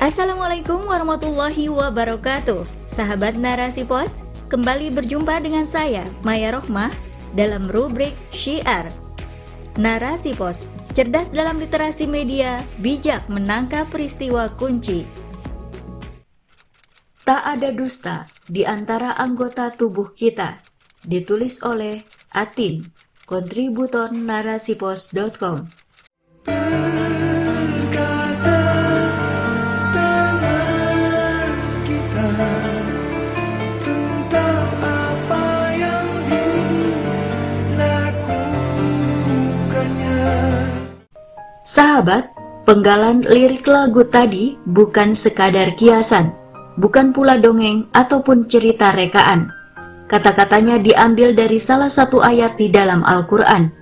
Assalamualaikum warahmatullahi wabarakatuh. Sahabat Narasi Pos, kembali berjumpa dengan saya Maya Rohmah dalam rubrik Syiar. Narasi Pos, cerdas dalam literasi media, bijak menangkap peristiwa kunci. Tak ada dusta di antara anggota tubuh kita Ditulis oleh Atin, kontributor narasipos.com Sahabat, penggalan lirik lagu tadi bukan sekadar kiasan, bukan pula dongeng ataupun cerita rekaan. Kata-katanya diambil dari salah satu ayat di dalam Al-Quran.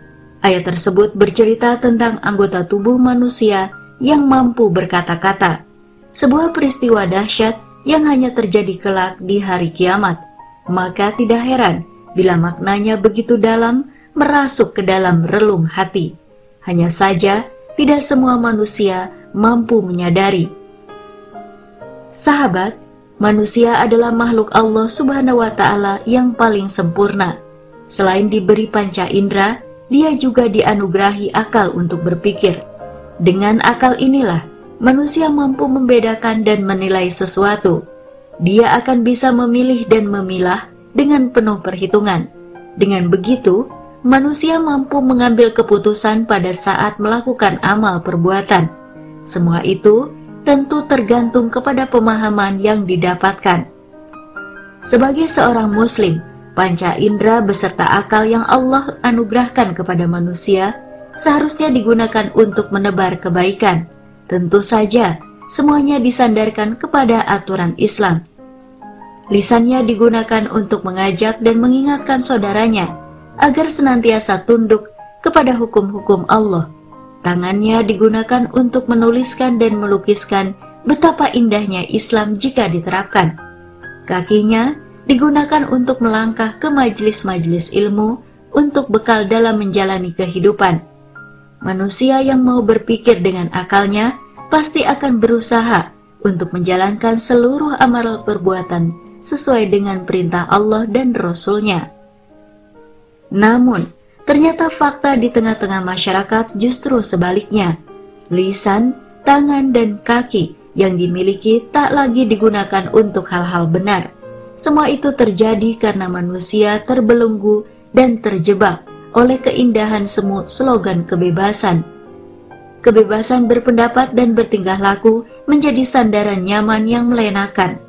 Ayat tersebut bercerita tentang anggota tubuh manusia yang mampu berkata-kata. Sebuah peristiwa dahsyat yang hanya terjadi kelak di hari kiamat. Maka tidak heran bila maknanya begitu dalam merasuk ke dalam relung hati. Hanya saja tidak semua manusia mampu menyadari. Sahabat, manusia adalah makhluk Allah Subhanahu wa Ta'ala yang paling sempurna. Selain diberi panca indera, dia juga dianugerahi akal untuk berpikir. Dengan akal inilah manusia mampu membedakan dan menilai sesuatu. Dia akan bisa memilih dan memilah dengan penuh perhitungan. Dengan begitu, manusia mampu mengambil keputusan pada saat melakukan amal perbuatan. Semua itu tentu tergantung kepada pemahaman yang didapatkan. Sebagai seorang muslim, panca indera beserta akal yang Allah anugerahkan kepada manusia seharusnya digunakan untuk menebar kebaikan. Tentu saja, semuanya disandarkan kepada aturan Islam. Lisannya digunakan untuk mengajak dan mengingatkan saudaranya agar senantiasa tunduk kepada hukum-hukum Allah. Tangannya digunakan untuk menuliskan dan melukiskan betapa indahnya Islam jika diterapkan. Kakinya digunakan untuk melangkah ke majelis-majelis ilmu untuk bekal dalam menjalani kehidupan. Manusia yang mau berpikir dengan akalnya pasti akan berusaha untuk menjalankan seluruh amal perbuatan sesuai dengan perintah Allah dan Rasul-Nya. Namun, ternyata fakta di tengah-tengah masyarakat justru sebaliknya. Lisan, tangan, dan kaki yang dimiliki tak lagi digunakan untuk hal-hal benar. Semua itu terjadi karena manusia terbelenggu dan terjebak oleh keindahan semu slogan kebebasan. Kebebasan berpendapat dan bertingkah laku menjadi sandaran nyaman yang melenakan.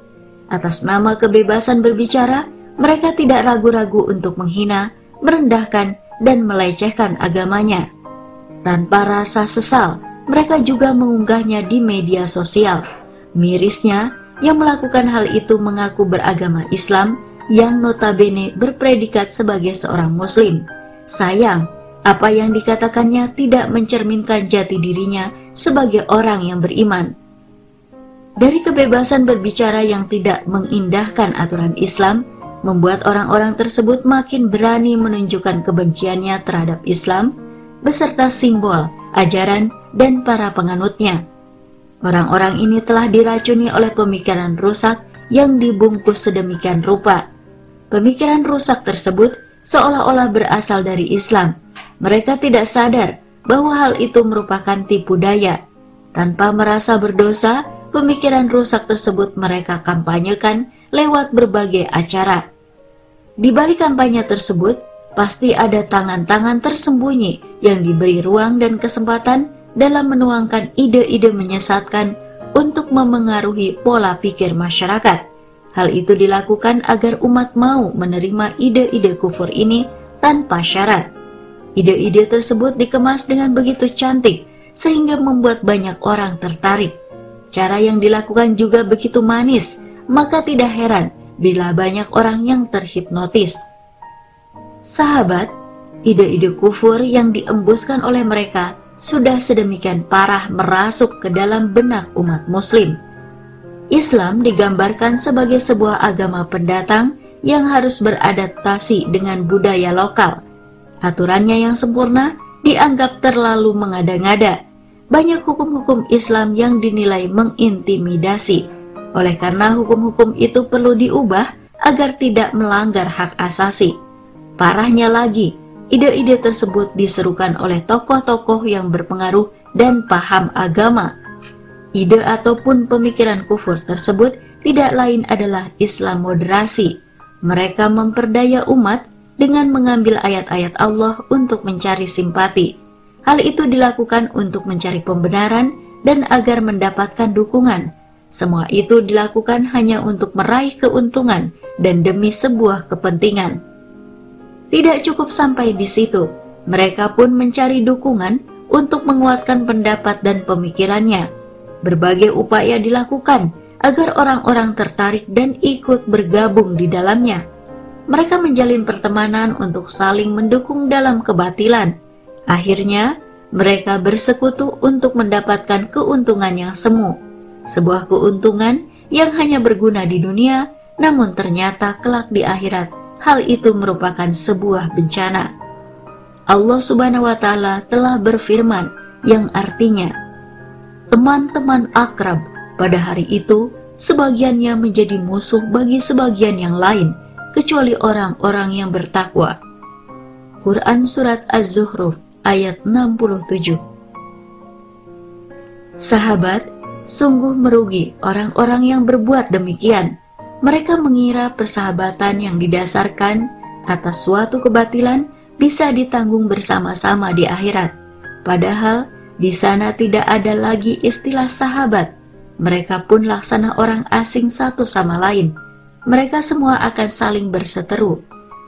Atas nama kebebasan berbicara, mereka tidak ragu-ragu untuk menghina, merendahkan, dan melecehkan agamanya. Tanpa rasa sesal, mereka juga mengunggahnya di media sosial. Mirisnya, yang melakukan hal itu mengaku beragama Islam yang notabene berpredikat sebagai seorang muslim. Sayang, apa yang dikatakannya tidak mencerminkan jati dirinya sebagai orang yang beriman. Dari kebebasan berbicara yang tidak mengindahkan aturan Islam, membuat orang-orang tersebut makin berani menunjukkan kebenciannya terhadap Islam beserta simbol, ajaran, dan para penganutnya. Orang-orang ini telah diracuni oleh pemikiran rusak yang dibungkus sedemikian rupa. Pemikiran rusak tersebut seolah-olah berasal dari Islam. Mereka tidak sadar bahwa hal itu merupakan tipu daya. Tanpa merasa berdosa, pemikiran rusak tersebut mereka kampanyekan lewat berbagai acara. Di balik kampanye tersebut, pasti ada tangan-tangan tersembunyi yang diberi ruang dan kesempatan dalam menuangkan ide-ide menyesatkan untuk memengaruhi pola pikir masyarakat. Hal itu dilakukan agar umat mau menerima ide-ide kufur ini tanpa syarat. Ide-ide tersebut dikemas dengan begitu cantik sehingga membuat banyak orang tertarik. Cara yang dilakukan juga begitu manis maka tidak heran bila banyak orang yang terhipnotis. Sahabat, ide-ide kufur yang diembuskan oleh mereka sudah sedemikian parah merasuk ke dalam benak umat muslim. Islam digambarkan sebagai sebuah agama pendatang yang harus beradaptasi dengan budaya lokal. Aturannya yang sempurna dianggap terlalu mengada-ngada. banyak hukum-hukum Islam yang dinilai mengintimidasi. Oleh karena hukum-hukum itu perlu diubah agar tidak melanggar hak asasi. Parahnya lagi, ide-ide tersebut diserukan oleh tokoh-tokoh yang berpengaruh dan paham agama. Ide ataupun pemikiran kufur tersebut tidak lain adalah Islam moderasi. Mereka memperdaya umat dengan mengambil ayat-ayat Allah untuk mencari simpati Hal itu dilakukan untuk mencari pembenaran dan agar mendapatkan dukungan. Semua itu dilakukan hanya untuk meraih keuntungan dan demi sebuah kepentingan. Tidak cukup sampai di situ, mereka pun mencari dukungan untuk menguatkan pendapat dan pemikirannya. Berbagai upaya dilakukan agar orang-orang tertarik dan ikut bergabung di dalamnya. Mereka menjalin pertemanan untuk saling mendukung dalam kebatilan Akhirnya, mereka bersekutu untuk mendapatkan keuntungan yang semu, sebuah keuntungan yang hanya berguna di dunia, namun ternyata kelak di akhirat hal itu merupakan sebuah bencana. Allah Subhanahu wa Ta'ala telah berfirman, yang artinya, "Teman-teman akrab pada hari itu sebagiannya menjadi musuh bagi sebagian yang lain, kecuali orang-orang yang bertakwa." Quran Surat Az-Zuhruf ayat 67. Sahabat, sungguh merugi orang-orang yang berbuat demikian. Mereka mengira persahabatan yang didasarkan atas suatu kebatilan bisa ditanggung bersama-sama di akhirat. Padahal di sana tidak ada lagi istilah sahabat. Mereka pun laksana orang asing satu sama lain. Mereka semua akan saling berseteru.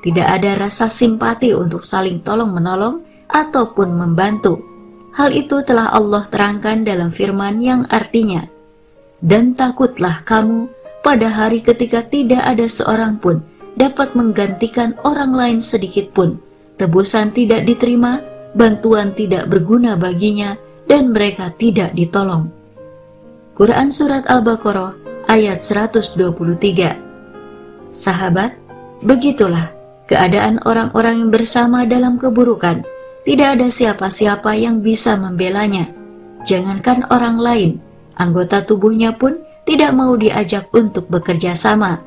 Tidak ada rasa simpati untuk saling tolong-menolong ataupun membantu. Hal itu telah Allah terangkan dalam firman yang artinya, Dan takutlah kamu pada hari ketika tidak ada seorang pun dapat menggantikan orang lain sedikit pun. Tebusan tidak diterima, bantuan tidak berguna baginya, dan mereka tidak ditolong. Quran Surat Al-Baqarah ayat 123 Sahabat, begitulah keadaan orang-orang yang bersama dalam keburukan, tidak ada siapa-siapa yang bisa membelanya. Jangankan orang lain, anggota tubuhnya pun tidak mau diajak untuk bekerja sama.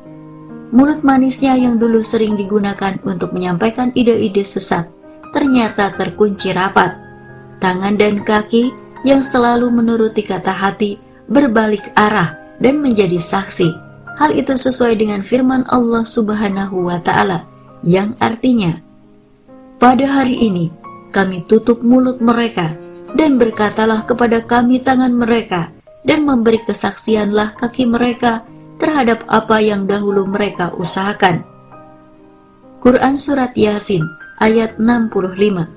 Mulut manisnya yang dulu sering digunakan untuk menyampaikan ide-ide sesat ternyata terkunci rapat. Tangan dan kaki yang selalu menuruti kata hati berbalik arah dan menjadi saksi. Hal itu sesuai dengan firman Allah Subhanahu wa taala yang artinya pada hari ini kami tutup mulut mereka, dan berkatalah kepada kami tangan mereka, dan memberi kesaksianlah kaki mereka terhadap apa yang dahulu mereka usahakan. Quran Surat Yasin ayat 65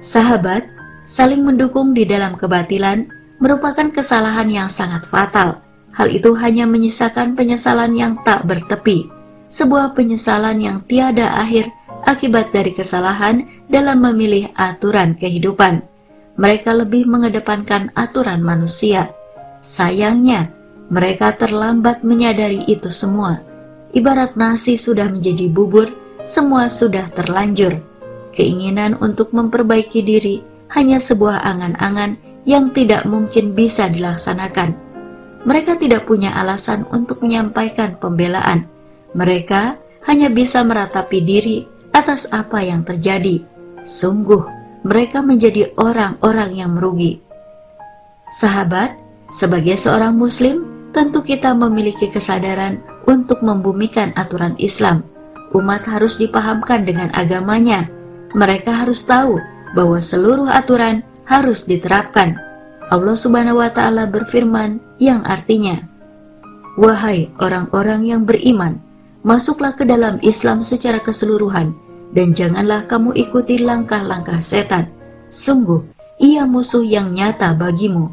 Sahabat, saling mendukung di dalam kebatilan merupakan kesalahan yang sangat fatal. Hal itu hanya menyisakan penyesalan yang tak bertepi, sebuah penyesalan yang tiada akhir akibat dari kesalahan dalam memilih aturan kehidupan. Mereka lebih mengedepankan aturan manusia. Sayangnya, mereka terlambat menyadari itu semua. Ibarat nasi sudah menjadi bubur, semua sudah terlanjur. Keinginan untuk memperbaiki diri hanya sebuah angan-angan yang tidak mungkin bisa dilaksanakan. Mereka tidak punya alasan untuk menyampaikan pembelaan. Mereka hanya bisa meratapi diri atas apa yang terjadi. Sungguh, mereka menjadi orang-orang yang merugi. Sahabat, sebagai seorang Muslim, tentu kita memiliki kesadaran untuk membumikan aturan Islam. Umat harus dipahamkan dengan agamanya. Mereka harus tahu bahwa seluruh aturan harus diterapkan. Allah Subhanahu wa Ta'ala berfirman, yang artinya, "Wahai orang-orang yang beriman, masuklah ke dalam Islam secara keseluruhan dan janganlah kamu ikuti langkah-langkah setan. Sungguh, ia musuh yang nyata bagimu.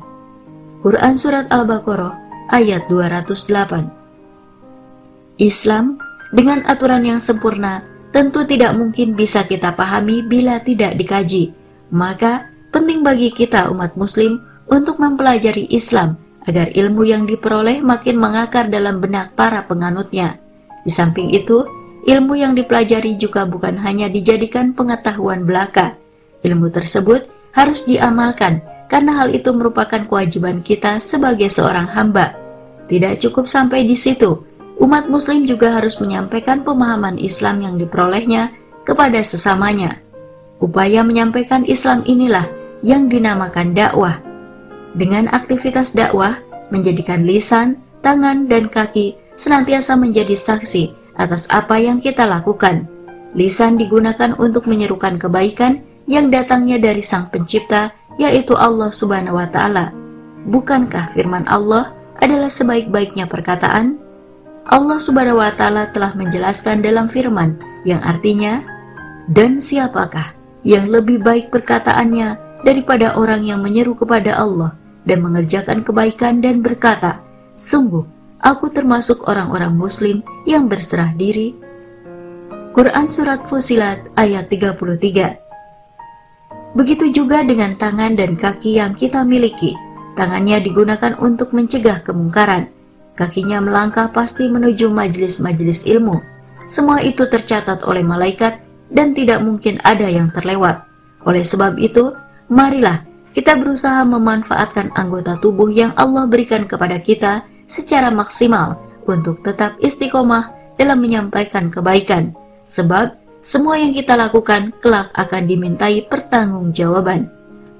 Quran Surat Al-Baqarah ayat 208 Islam dengan aturan yang sempurna tentu tidak mungkin bisa kita pahami bila tidak dikaji. Maka penting bagi kita umat muslim untuk mempelajari Islam agar ilmu yang diperoleh makin mengakar dalam benak para penganutnya. Di samping itu, Ilmu yang dipelajari juga bukan hanya dijadikan pengetahuan belaka. Ilmu tersebut harus diamalkan karena hal itu merupakan kewajiban kita sebagai seorang hamba. Tidak cukup sampai di situ, umat Muslim juga harus menyampaikan pemahaman Islam yang diperolehnya kepada sesamanya. Upaya menyampaikan Islam inilah yang dinamakan dakwah. Dengan aktivitas dakwah, menjadikan lisan, tangan, dan kaki senantiasa menjadi saksi atas apa yang kita lakukan. Lisan digunakan untuk menyerukan kebaikan yang datangnya dari Sang Pencipta yaitu Allah Subhanahu wa taala. Bukankah firman Allah adalah sebaik-baiknya perkataan? Allah Subhanahu wa taala telah menjelaskan dalam firman yang artinya dan siapakah yang lebih baik perkataannya daripada orang yang menyeru kepada Allah dan mengerjakan kebaikan dan berkata, sungguh aku termasuk orang-orang muslim yang berserah diri. Quran Surat Fusilat ayat 33 Begitu juga dengan tangan dan kaki yang kita miliki. Tangannya digunakan untuk mencegah kemungkaran. Kakinya melangkah pasti menuju majelis-majelis ilmu. Semua itu tercatat oleh malaikat dan tidak mungkin ada yang terlewat. Oleh sebab itu, marilah kita berusaha memanfaatkan anggota tubuh yang Allah berikan kepada kita secara maksimal untuk tetap istiqomah dalam menyampaikan kebaikan. Sebab semua yang kita lakukan kelak akan dimintai pertanggungjawaban.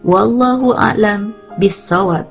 Wallahu a'lam bissawab.